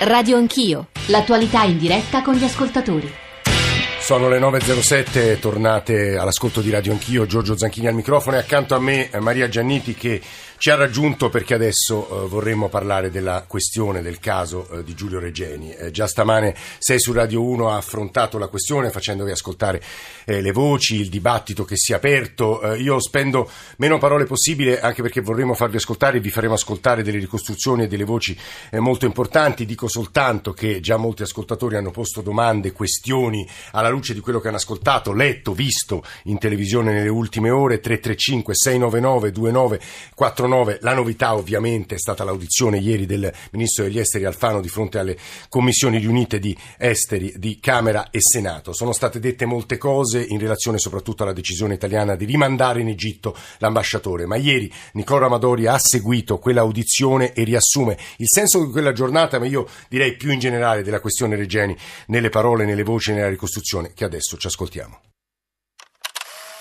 Radio Anch'io, l'attualità in diretta con gli ascoltatori. Sono le 9.07, tornate all'ascolto di Radio Anch'io, Giorgio Zanchini al microfono e accanto a me eh, Maria Gianniti che ci ha raggiunto perché adesso eh, vorremmo parlare della questione, del caso eh, di Giulio Regeni. Eh, già stamane sei su Radio 1 ha affrontato la questione facendovi ascoltare eh, le voci, il dibattito che si è aperto. Eh, io spendo meno parole possibile anche perché vorremmo farvi ascoltare e vi faremo ascoltare delle ricostruzioni e delle voci eh, molto importanti. Dico soltanto che già molti ascoltatori hanno posto domande, questioni alla luce di quello che hanno ascoltato, letto, visto in televisione nelle ultime ore. 335 699 2949 9. La novità ovviamente è stata l'audizione ieri del Ministro degli Esteri Alfano di fronte alle commissioni riunite di esteri di Camera e Senato. Sono state dette molte cose in relazione soprattutto alla decisione italiana di rimandare in Egitto l'ambasciatore, ma ieri Nicola Amadori ha seguito quell'audizione e riassume il senso di quella giornata, ma io direi più in generale della questione Regeni nelle parole, nelle voci, nella ricostruzione che adesso ci ascoltiamo.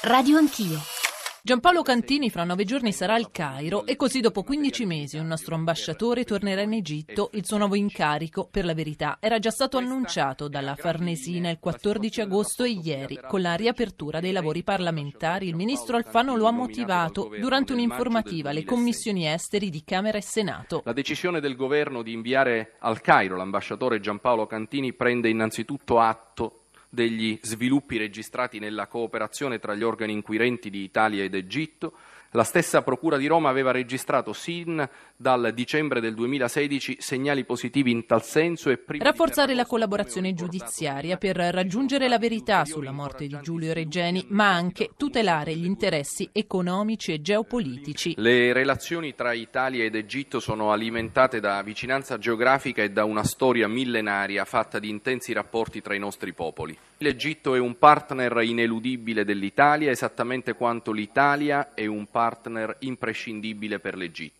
Radio Anch'io. Giampaolo Cantini fra nove giorni sarà al Cairo e così dopo 15 mesi un nostro ambasciatore tornerà in Egitto. Il suo nuovo incarico, per la verità, era già stato annunciato dalla Farnesina il 14 agosto e ieri, con la riapertura dei lavori parlamentari. Il ministro Alfano lo ha motivato durante un'informativa alle commissioni esteri di Camera e Senato. La decisione del governo di inviare al Cairo l'ambasciatore Giampaolo Cantini prende innanzitutto atto degli sviluppi registrati nella cooperazione tra gli organi inquirenti di Italia ed Egitto, la stessa Procura di Roma aveva registrato sin dal dicembre del 2016 segnali positivi in tal senso e prima Rafforzare la collaborazione giudiziaria per raggiungere la verità sulla morte di Giulio Regeni, ma anche tutelare gli interessi economici e geopolitici. Le relazioni tra Italia ed Egitto sono alimentate da vicinanza geografica e da una storia millenaria fatta di intensi rapporti tra i nostri popoli. L'Egitto è un partner ineludibile dell'Italia, esattamente quanto l'Italia è un partner imprescindibile per l'Egitto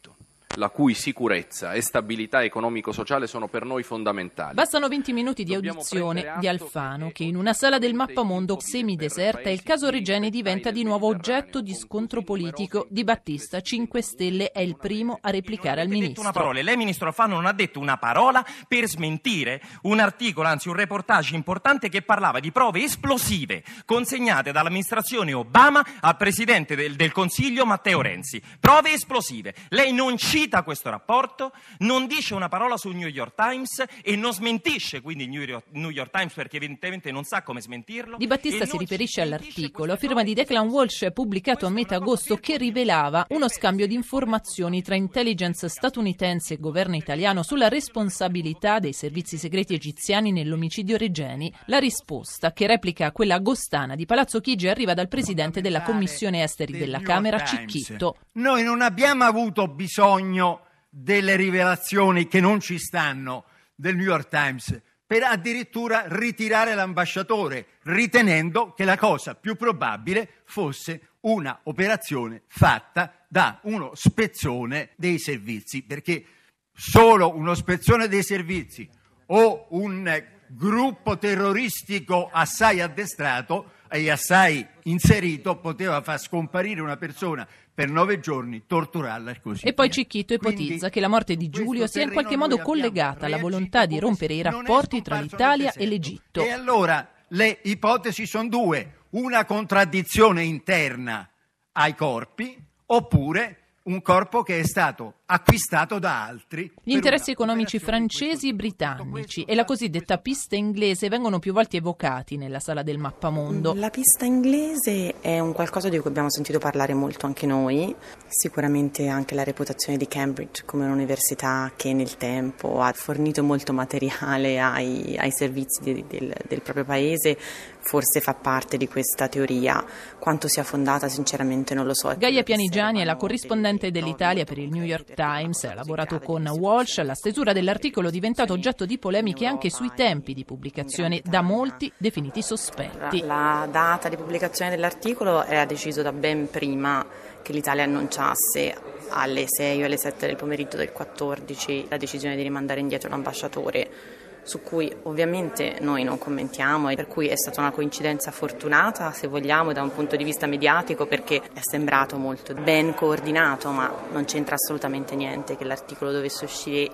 la cui sicurezza e stabilità economico-sociale sono per noi fondamentali. Bastano 20 minuti di audizione di Alfano che in una sala del mappamondo semideserta il caso Regeni diventa di nuovo oggetto di scontro politico. Di Battista 5 Stelle è il primo a replicare al ministro. Una parola. Lei ministro Alfano non ha detto una parola per smentire un articolo, anzi un reportage importante che parlava di prove esplosive consegnate dall'amministrazione Obama al presidente del, del Consiglio Matteo Renzi. Prove esplosive. Lei non cita cita questo rapporto, non dice una parola sul New York Times e non smentisce quindi il New York, Times perché evidentemente non sa come smentirlo. Di Battista si riferisce all'articolo a firma di Declan Walsh pubblicato a metà agosto che rivelava uno scambio di informazioni tra intelligence statunitense e governo italiano sulla responsabilità dei servizi segreti egiziani nell'omicidio Regeni. La risposta, che replica quella agostana di Palazzo Chigi, arriva dal presidente della Commissione Esteri della Camera, Cicchitto. Noi non abbiamo avuto bisogno bisogno delle rivelazioni che non ci stanno del New York Times per addirittura ritirare l'ambasciatore, ritenendo che la cosa più probabile fosse una operazione fatta da uno spezzone dei servizi, perché solo uno spezzone dei servizi o un gruppo terroristico assai addestrato e assai inserito poteva far scomparire una persona per nove giorni, torturarla e così. E poi Cicchito ipotizza Quindi, che la morte di Giulio sia in qualche modo collegata alla volontà di rompere i rapporti tra l'Italia e l'Egitto. E allora le ipotesi sono due, una contraddizione interna ai corpi oppure un corpo che è stato acquistato da altri. Gli interessi economici francesi e britannici e la cosiddetta pista inglese vengono più volte evocati nella sala del mappamondo. La pista inglese è un qualcosa di cui abbiamo sentito parlare molto anche noi, sicuramente anche la reputazione di Cambridge come un'università che nel tempo ha fornito molto materiale ai, ai servizi di, del, del proprio paese, forse fa parte di questa teoria. Quanto sia fondata sinceramente non lo so. Gaia Pianigiani è la corrispondente dell'Italia per il New York Times ha lavorato con Walsh, la stesura dell'articolo è diventato oggetto di polemiche anche sui tempi di pubblicazione, da molti definiti sospetti. La data di pubblicazione dell'articolo era deciso da ben prima che l'Italia annunciasse alle 6 o alle 7 del pomeriggio del 14 la decisione di rimandare indietro l'ambasciatore su cui ovviamente noi non commentiamo e per cui è stata una coincidenza fortunata, se vogliamo, da un punto di vista mediatico perché è sembrato molto ben coordinato, ma non c'entra assolutamente niente che l'articolo dovesse uscire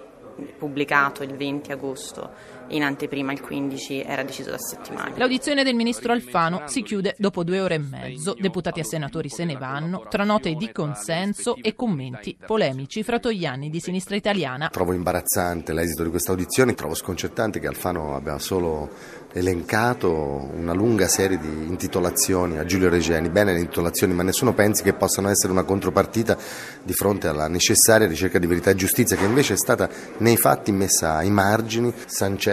pubblicato il 20 agosto in anteprima il 15 era deciso da settimane. L'audizione del ministro Alfano si chiude dopo due ore e mezzo. Deputati e senatori se ne vanno, tra note di consenso e commenti polemici fra Togliani di Sinistra Italiana. Trovo imbarazzante l'esito di questa audizione, trovo sconcertante che Alfano abbia solo elencato una lunga serie di intitolazioni a Giulio Regeni, bene le intitolazioni, ma nessuno pensi che possano essere una contropartita di fronte alla necessaria ricerca di verità e giustizia che invece è stata nei fatti messa ai margini,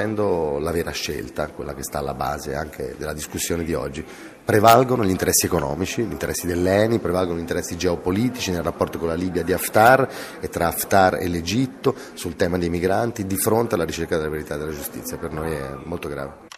sancendo la vera scelta, quella che sta alla base anche della discussione di oggi. Prevalgono gli interessi economici, gli interessi dell'ENI, prevalgono gli interessi geopolitici nel rapporto con la Libia di Haftar e tra Haftar e l'Egitto sul tema dei migranti di fronte alla ricerca della verità e della giustizia. Per noi è molto grave.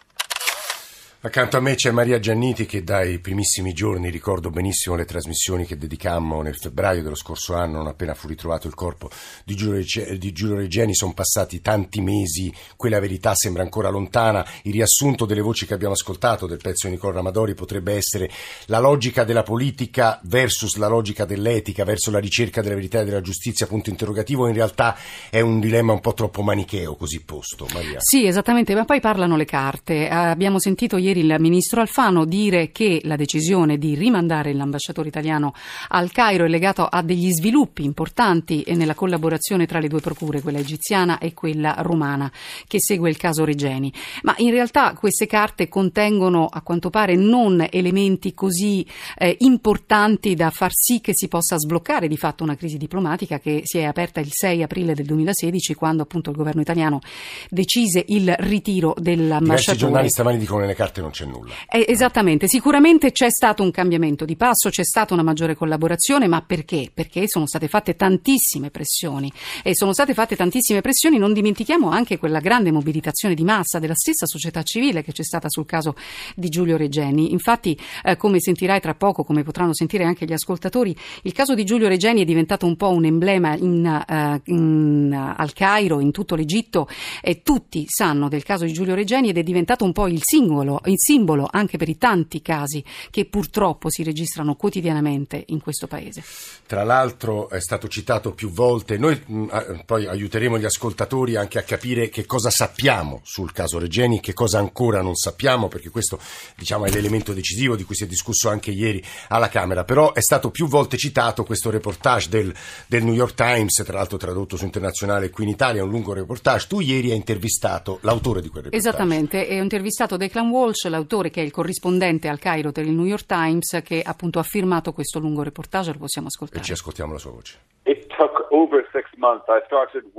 Accanto a me c'è Maria Gianniti che dai primissimi giorni ricordo benissimo le trasmissioni che dedicammo nel febbraio dello scorso anno, non appena fu ritrovato il corpo di Giulio, Regeni, sono passati tanti mesi, quella verità sembra ancora lontana, il riassunto delle voci che abbiamo ascoltato del pezzo di Nicola Ramadori potrebbe essere la logica della politica versus la logica dell'etica, verso la ricerca della verità e della giustizia, punto interrogativo, in realtà è un dilemma un po' troppo manicheo così posto. Maria. Sì, esattamente, ma poi parlano le carte. Abbiamo sentito ieri ieri il ministro Alfano dire che la decisione di rimandare l'ambasciatore italiano al Cairo è legata a degli sviluppi importanti nella collaborazione tra le due procure, quella egiziana e quella romana, che segue il caso Regeni. Ma in realtà queste carte contengono a quanto pare non elementi così eh, importanti da far sì che si possa sbloccare di fatto una crisi diplomatica che si è aperta il 6 aprile del 2016 quando appunto il governo italiano decise il ritiro dell'ambasciatore. Diversi giornali stamani dicono che nelle carte non c'è nulla. Eh, esattamente, sicuramente c'è stato un cambiamento di passo, c'è stata una maggiore collaborazione, ma perché? Perché sono state fatte tantissime pressioni e sono state fatte tantissime pressioni, non dimentichiamo anche quella grande mobilitazione di massa della stessa società civile che c'è stata sul caso di Giulio Regeni. Infatti, eh, come sentirai tra poco, come potranno sentire anche gli ascoltatori, il caso di Giulio Regeni è diventato un po' un emblema in, uh, in, uh, al Cairo, in tutto l'Egitto e tutti sanno del caso di Giulio Regeni ed è diventato un po' il singolo, il simbolo anche per i tanti casi che purtroppo si registrano quotidianamente in questo paese. Tra l'altro è stato citato più volte, noi mh, mm, poi aiuteremo gli ascoltatori anche a capire che cosa sappiamo sul caso Regeni, che cosa ancora non sappiamo, perché questo diciamo, è l'elemento decisivo di cui si è discusso anche ieri alla Camera, però è stato più volte citato questo reportage del, del New York Times, tra l'altro tradotto su internazionale qui in Italia, un lungo reportage. Tu ieri hai intervistato l'autore di quel reportage. Esattamente, ho intervistato Declan Walsh, l'autore che è il corrispondente al Cairo del New York Times, che appunto ha firmato questo lungo reportage, lo possiamo ascoltare. E ci ascoltiamo la sua voce.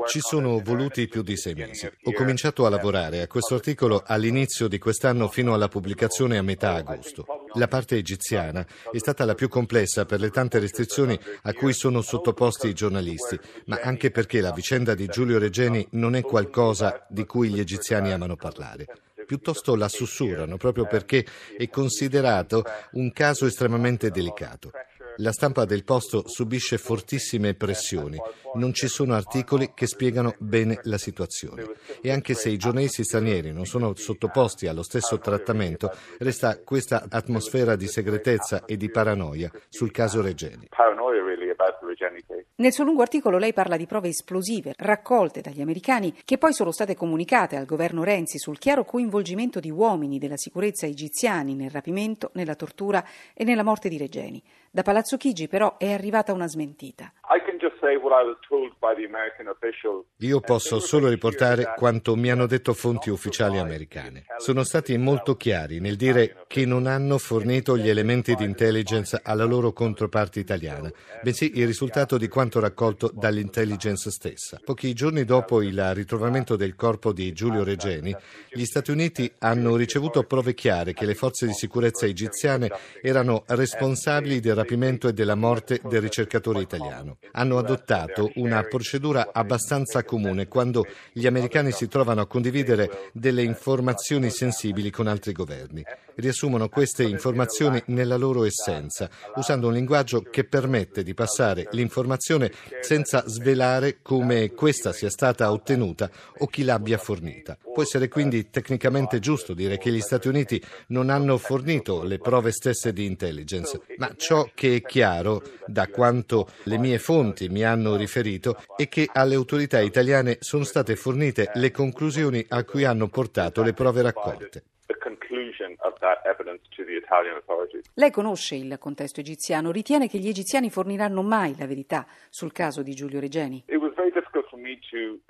Ci sono voluti più di sei mesi. Ho cominciato a lavorare a questo articolo all'inizio di quest'anno fino alla pubblicazione a metà agosto. La parte egiziana è stata la più complessa per le tante restrizioni a cui sono sottoposti i giornalisti, ma anche perché la vicenda di Giulio Regeni non è qualcosa di cui gli egiziani amano parlare piuttosto la sussurrano proprio perché è considerato un caso estremamente delicato. La stampa del posto subisce fortissime pressioni, non ci sono articoli che spiegano bene la situazione e anche se i giornalisti stranieri non sono sottoposti allo stesso trattamento, resta questa atmosfera di segretezza e di paranoia sul caso Regeni. Nel suo lungo articolo lei parla di prove esplosive raccolte dagli americani che poi sono state comunicate al governo Renzi sul chiaro coinvolgimento di uomini della sicurezza egiziani nel rapimento, nella tortura e nella morte di Regeni. Da Palazzo Chigi però è arrivata una smentita. Io posso solo riportare quanto mi hanno detto fonti ufficiali americane. Sono stati molto chiari nel dire che non hanno fornito gli elementi di intelligence alla loro controparte italiana, bensì il risultato di quanto raccolto dall'intelligence stessa. Pochi giorni dopo il ritrovamento del corpo di Giulio Regeni, gli Stati Uniti hanno ricevuto prove chiare che le forze di sicurezza egiziane erano responsabili del rapimento e della morte del ricercatore italiano. Hanno adottato una procedura abbastanza comune quando gli americani si trovano a condividere delle informazioni sensibili con altri governi. Riassumono queste informazioni nella loro essenza, usando un linguaggio che permette di passare l'informazione senza svelare come questa sia stata ottenuta o chi l'abbia fornita. Può essere quindi tecnicamente giusto dire che gli Stati Uniti non hanno fornito le prove stesse di intelligence, ma ciò che è chiaro da quanto le mie fonti mi mi hanno riferito è che alle autorità italiane sono state fornite le conclusioni a cui hanno portato le prove raccolte. Lei conosce il contesto egiziano, ritiene che gli egiziani forniranno mai la verità sul caso di Giulio Regeni?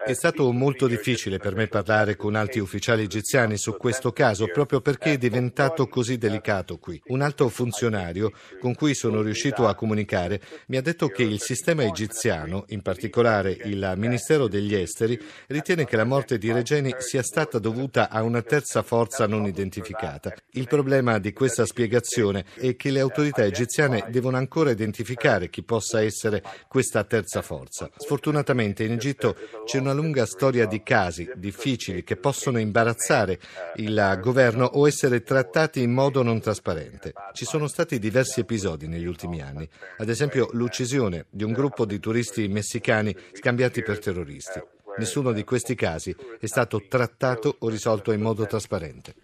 È stato molto difficile per me parlare con alti ufficiali egiziani su questo caso proprio perché è diventato così delicato qui. Un alto funzionario con cui sono riuscito a comunicare mi ha detto che il sistema egiziano, in particolare il Ministero degli Esteri, ritiene che la morte di Regeni sia stata dovuta a una terza forza non identificata. Il problema di questa spiegazione è che le autorità egiziane devono ancora identificare chi possa essere questa terza forza. Sfortunatamente in Egitto c'è una lunga storia di casi difficili che possono imbarazzare il governo o essere trattati in modo non trasparente. Ci sono stati diversi episodi negli ultimi anni, ad esempio l'uccisione di un gruppo di turisti messicani scambiati per terroristi. Nessuno di questi casi è stato trattato o risolto in modo trasparente.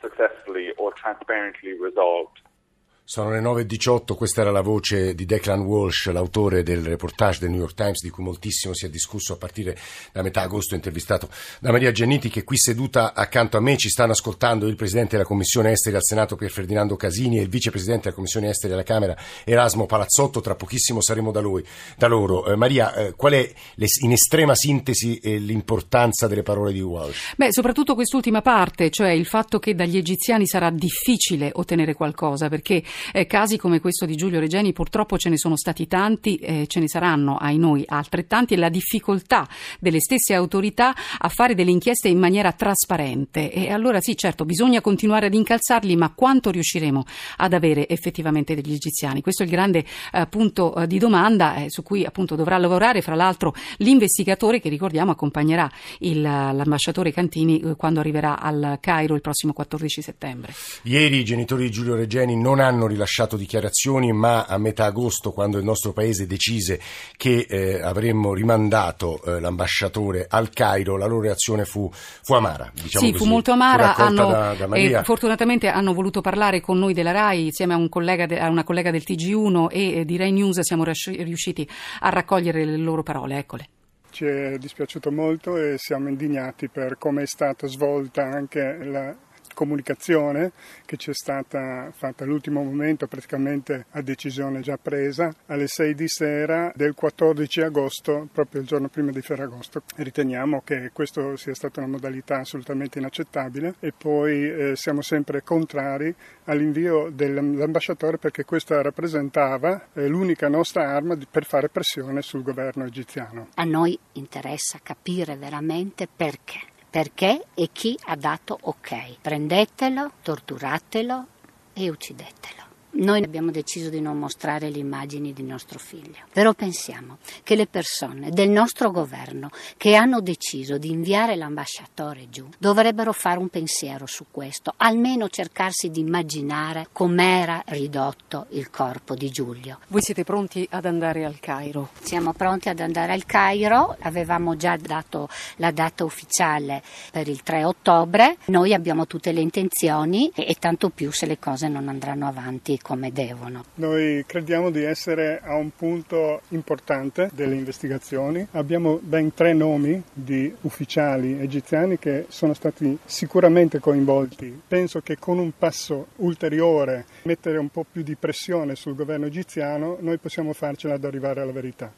Sono le 9.18, questa era la voce di Declan Walsh, l'autore del reportage del New York Times di cui moltissimo si è discusso a partire da metà agosto, intervistato da Maria Gianniti che qui seduta accanto a me ci stanno ascoltando il Presidente della Commissione Esteri al Senato Pier Ferdinando Casini e il Vicepresidente della Commissione Esteri alla Camera Erasmo Palazzotto, tra pochissimo saremo da, lui, da loro. Eh, Maria, eh, qual è le, in estrema sintesi eh, l'importanza delle parole di Walsh? Beh, soprattutto quest'ultima parte, cioè il fatto che dagli egiziani sarà difficile ottenere qualcosa perché eh, casi come questo di Giulio Regeni purtroppo ce ne sono stati tanti, eh, ce ne saranno ai noi altrettanti e la difficoltà delle stesse autorità a fare delle inchieste in maniera trasparente. E allora sì, certo, bisogna continuare ad incalzarli, ma quanto riusciremo ad avere effettivamente degli egiziani? Questo è il grande eh, punto eh, di domanda eh, su cui appunto dovrà lavorare, fra l'altro, l'investigatore che ricordiamo accompagnerà il, l'ambasciatore Cantini eh, quando arriverà al Cairo il prossimo 14 settembre. Ieri i genitori di Giulio Regeni non hanno rilasciato dichiarazioni, ma a metà agosto, quando il nostro paese decise che eh, avremmo rimandato eh, l'ambasciatore al Cairo, la loro reazione fu, fu amara. Diciamo sì, così. fu molto amara. Hanno, da, da eh, fortunatamente hanno voluto parlare con noi della RAI insieme a, un de, a una collega del TG1 e eh, di RAI News siamo riusciti a raccogliere le loro parole. Eccole. Ci è dispiaciuto molto e siamo indignati per come è stata svolta anche la comunicazione che ci è stata fatta all'ultimo momento, praticamente a decisione già presa, alle 6 di sera del 14 agosto, proprio il giorno prima di Ferragosto. Riteniamo che questa sia stata una modalità assolutamente inaccettabile e poi eh, siamo sempre contrari all'invio dell'ambasciatore perché questa rappresentava eh, l'unica nostra arma per fare pressione sul governo egiziano. A noi interessa capire veramente perché perché e chi ha dato ok. Prendetelo, torturatelo e uccidetelo. Noi abbiamo deciso di non mostrare le immagini di nostro figlio, però pensiamo che le persone del nostro governo che hanno deciso di inviare l'ambasciatore giù dovrebbero fare un pensiero su questo, almeno cercarsi di immaginare com'era ridotto il corpo di Giulio. Voi siete pronti ad andare al Cairo? Siamo pronti ad andare al Cairo, avevamo già dato la data ufficiale per il 3 ottobre, noi abbiamo tutte le intenzioni e, e tanto più se le cose non andranno avanti come devono. Noi crediamo di essere a un punto importante delle investigazioni. Abbiamo ben tre nomi di ufficiali egiziani che sono stati sicuramente coinvolti. Penso che con un passo ulteriore, mettere un po' più di pressione sul governo egiziano, noi possiamo farcela ad arrivare alla verità.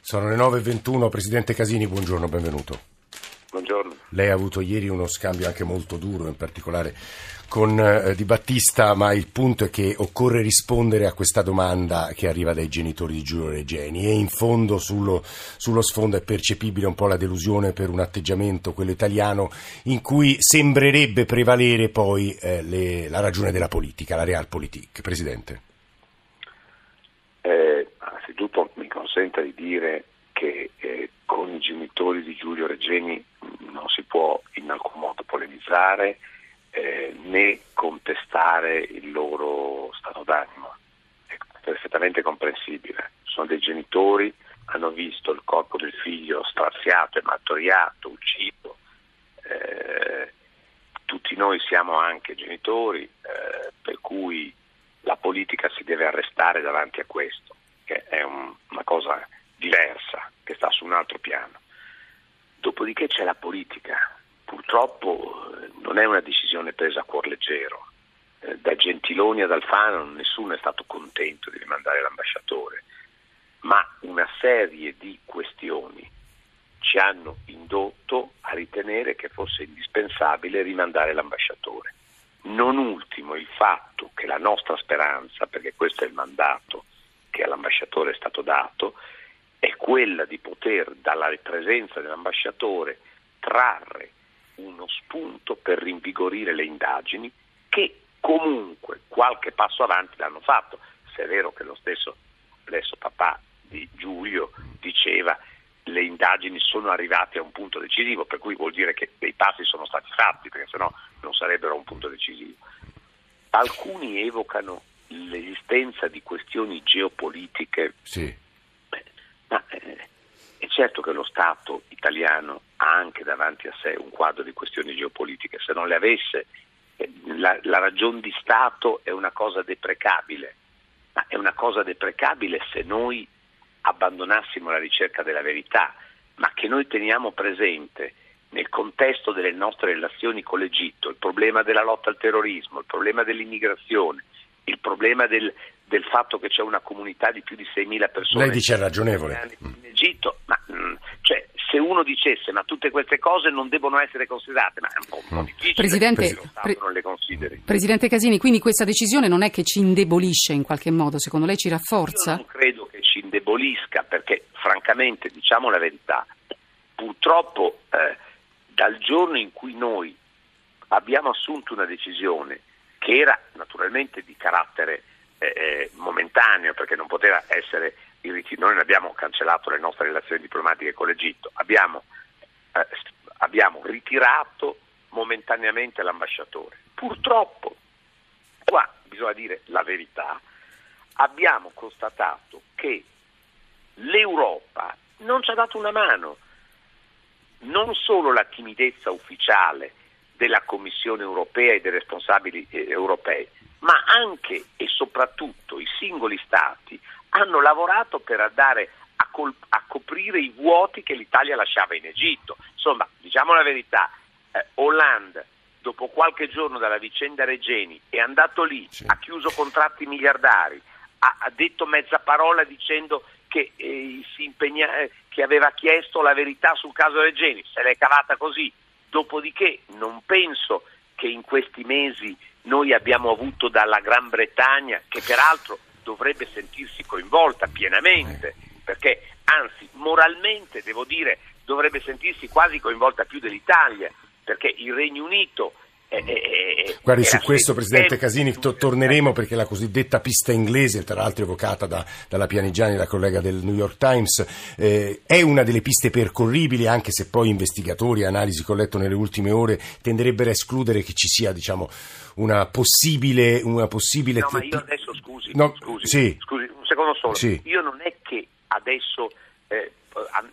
Sono le 9.21, Presidente Casini, buongiorno, benvenuto. Buongiorno. Lei ha avuto ieri uno scambio anche molto duro, in particolare con eh, Di Battista, ma il punto è che occorre rispondere a questa domanda che arriva dai genitori di Giulio Regeni e in fondo sullo, sullo sfondo è percepibile un po' la delusione per un atteggiamento, quello italiano, in cui sembrerebbe prevalere poi eh, le, la ragione della politica, la realpolitik. Presidente. Eh, anzitutto mi consenta di dire che con i genitori di Giulio Regeni non si può in alcun modo polemizzare eh, né contestare il loro stato d'animo. È perfettamente comprensibile. Sono dei genitori, hanno visto il corpo del figlio straziato e martoriato, ucciso. Eh, tutti noi siamo anche genitori, eh, per cui la politica si deve arrestare davanti a questo, che è un, una cosa diversa, che sta su un altro piano. Dopodiché c'è la politica. Purtroppo eh, non è una decisione presa a cuor leggero. Eh, da Gentiloni ad Alfano nessuno è stato contento di rimandare l'ambasciatore, ma una serie di questioni ci hanno indotto a ritenere che fosse indispensabile rimandare l'ambasciatore. Non ultimo il fatto che la nostra speranza, perché questo è il mandato che all'ambasciatore è stato dato, è quella di poter dalla presenza dell'ambasciatore trarre uno spunto per rinvigorire le indagini che comunque qualche passo avanti l'hanno fatto. Se è vero che lo stesso adesso papà di Giulio diceva le indagini sono arrivate a un punto decisivo, per cui vuol dire che dei passi sono stati fatti, perché sennò non sarebbero a un punto decisivo. Alcuni evocano l'esistenza di questioni geopolitiche, sì. Ma eh, è certo che lo Stato italiano ha anche davanti a sé un quadro di questioni geopolitiche, se non le avesse eh, la, la ragion di Stato è una cosa deprecabile, ma è una cosa deprecabile se noi abbandonassimo la ricerca della verità, ma che noi teniamo presente nel contesto delle nostre relazioni con l'Egitto il problema della lotta al terrorismo, il problema dell'immigrazione, il problema del, del fatto che c'è una comunità di più di 6.000 persone Lei dice ragionevole. in Egitto, ma mm, cioè, se uno dicesse ma tutte queste cose non devono essere considerate, ma è un po', un po difficile Presidente, pre- non le consideri. Presidente Casini, quindi questa decisione non è che ci indebolisce in qualche modo, secondo lei ci Io rafforza? non credo che ci indebolisca perché francamente diciamo la verità, purtroppo eh, dal giorno in cui noi abbiamo assunto una decisione che era naturalmente di carattere eh, momentaneo perché non poteva essere noi non abbiamo cancellato le nostre relazioni diplomatiche con l'Egitto, abbiamo, eh, abbiamo ritirato momentaneamente l'ambasciatore. Purtroppo, qua bisogna dire la verità, abbiamo constatato che l'Europa non ci ha dato una mano, non solo la timidezza ufficiale della Commissione europea e dei responsabili eh, europei, ma anche e soprattutto i singoli Stati hanno lavorato per andare a, col- a coprire i vuoti che l'Italia lasciava in Egitto. Insomma, diciamo la verità, eh, Hollande dopo qualche giorno dalla vicenda Regeni è andato lì, ha chiuso contratti miliardari, ha, ha detto mezza parola dicendo che, eh, si impegna- eh, che aveva chiesto la verità sul caso Regeni, se l'è cavata così. Dopodiché non penso che in questi mesi noi abbiamo avuto dalla Gran Bretagna, che peraltro dovrebbe sentirsi coinvolta pienamente, perché anzi moralmente devo dire dovrebbe sentirsi quasi coinvolta più dell'Italia, perché il Regno Unito Guardi, su questo, Presidente Casini, to- torneremo perché la cosiddetta pista inglese, tra l'altro evocata da- dalla Pianigiani, la collega del New York Times, eh, è una delle piste percorribili, anche se poi investigatori e analisi che ho letto nelle ultime ore tenderebbero a escludere che ci sia, diciamo, una possibile... Una possibile No, ma io adesso scusi, No, scusi, sì. scusi, un secondo solo. Sì. Io non è che adesso eh,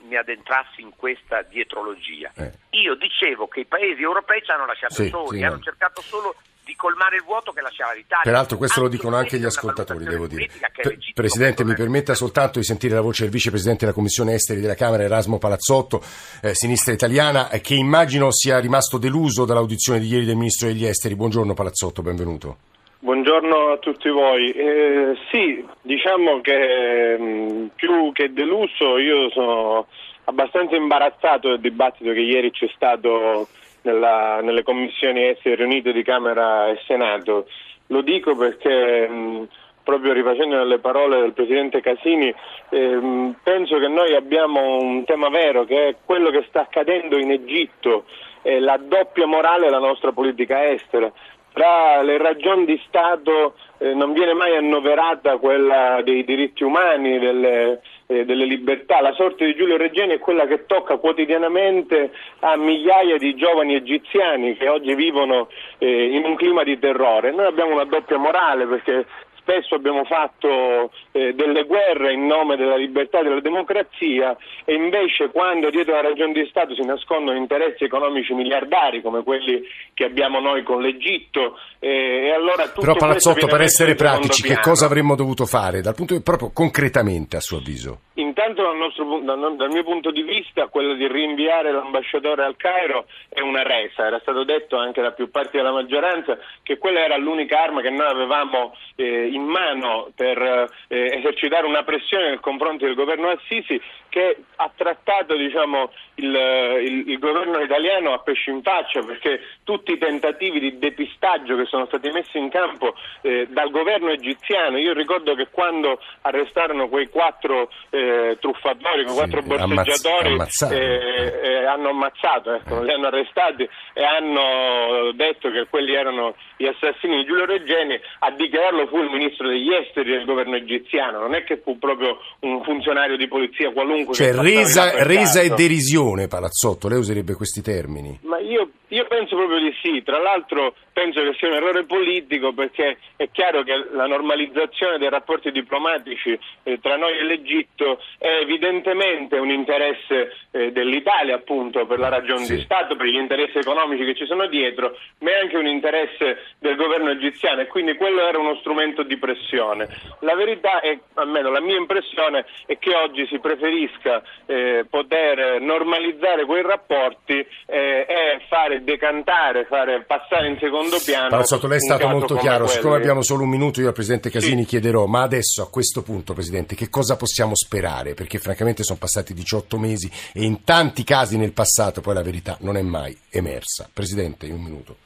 mi addentrassi in questa dietrologia. Eh. Io dicevo che i paesi europei ci hanno lasciato Sì, soli, sì, hanno no. cercato solo di colmare il vuoto che lasciava l'Italia. Peraltro questo lo Anche dicono anche gli ascoltatori, devo dire. legittima Presidente, mi permetta soltanto di sentire la voce del vicepresidente della Commissione Esteri della Camera, Erasmo Palazzotto, eh, sinistra italiana, eh, che immagino sia rimasto deluso dall'audizione di ieri del Ministro degli Esteri. Buongiorno Palazzotto, benvenuto. Buongiorno a tutti voi. Eh, sì, diciamo che mh, più che deluso io sono abbastanza imbarazzato del dibattito che ieri c'è stato nella- nelle commissioni esteri riunite di Camera e Senato. Lo dico perché mh, proprio rifacendo le parole del Presidente Casini ehm, penso che noi abbiamo un tema vero che è quello che sta accadendo in Egitto e la doppia morale della nostra politica estera tra le ragioni di Stato eh, non viene mai annoverata quella dei diritti umani, delle, eh, delle libertà. La sorte di Giulio Regeni è quella che tocca quotidianamente a migliaia di giovani egiziani che oggi vivono eh, in un clima di terrore. Noi abbiamo una doppia morale perché spesso abbiamo fatto eh, delle guerre in nome della libertà e della democrazia e invece quando dietro la ragione di Stato si nascondono interessi economici miliardari come quelli che abbiamo noi con l'Egitto eh, e allora tutto Però Palazzotto, per essere in pratici, che cosa avremmo dovuto fare, dal punto di proprio concretamente a suo avviso? Intanto dal, nostro, dal, mio punto di vista quello di rinviare l'ambasciatore al Cairo è una resa, era stato detto anche da più parti della maggioranza che quella era l'unica arma che noi avevamo eh, in mano per eh, esercitare una pressione nei confronti del governo Assisi che ha trattato diciamo, il, il, il, governo italiano a pesci in faccia perché tutti i tentativi di depistaggio che sono stati messi in campo eh, dal governo egiziano, io ricordo che quando arrestarono quei quattro eh, truffatori, quattro sì, borseggiatori ammazz- eh, eh, hanno ammazzato, ecco, li hanno arrestati e hanno detto che quelli erano gli assassini di Giulio Reggeni, a dichiararlo fu il ministro degli esteri del governo egiziano, non è che fu proprio un funzionario di polizia qualunque. Cioè resa, resa e derisione, Palazzotto, lei userebbe questi termini. Ma io, io penso proprio di sì, tra l'altro penso che sia un errore politico perché è chiaro che la normalizzazione dei rapporti diplomatici eh, tra noi e l'Egitto è evidentemente un interesse eh, dell'Italia appunto per la ragione sì. di Stato, per gli interessi economici che ci sono dietro, ma è anche un interesse del governo egiziano e quindi quello era uno strumento di pressione. La verità è, almeno la mia impressione, è che oggi si preferisca eh, poter normalizzare quei rapporti eh, e fare decantare, fare passare in secondo piano. Palazzotto, lei è stato molto chiaro, quelli. siccome abbiamo solo un minuto io al Presidente Casini sì. chiederò, ma adesso a questo punto Presidente che cosa possiamo sperare? Perché francamente sono passati 18 mesi e in tanti casi nel passato poi la verità non è mai emersa. Presidente, in un minuto.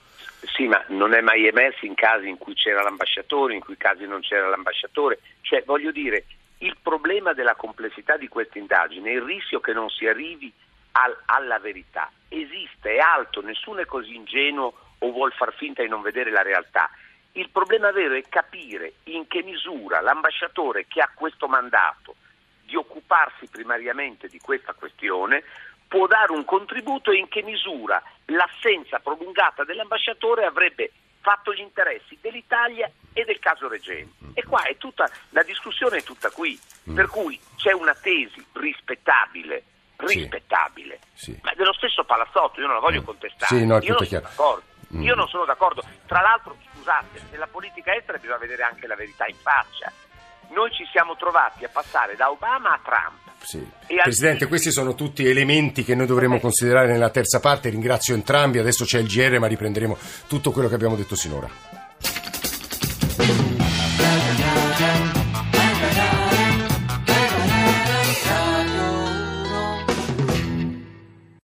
Sì, ma non è mai emerso in casi in cui c'era l'ambasciatore, in cui casi non c'era l'ambasciatore. Cioè, voglio dire, il problema della complessità di questa indagine, il rischio che non si arrivi al, alla verità, esiste, è alto, nessuno è così ingenuo o vuol far finta di non vedere la realtà. Il problema vero è capire in che misura l'ambasciatore che ha questo mandato di occuparsi primariamente di questa questione può dare un contributo e in che misura l'assenza prolungata dell'ambasciatore avrebbe fatto gli interessi dell'Italia e del caso Regeni. Mm. E qua è tutta, la discussione è tutta qui, mm. per cui c'è una tesi rispettabile, rispettabile, sì. ma dello stesso Palazzotto, io non la voglio mm. contestare, sì, no, io, non sono d'accordo. Mm. io non sono d'accordo. Tra l'altro, scusate, nella politica estera bisogna vedere anche la verità in faccia. Noi ci siamo trovati a passare da Obama a Trump. Sì. Presidente, questi sono tutti elementi che noi dovremmo okay. considerare nella terza parte. Ringrazio entrambi. Adesso c'è il GR, ma riprenderemo tutto quello che abbiamo detto sinora.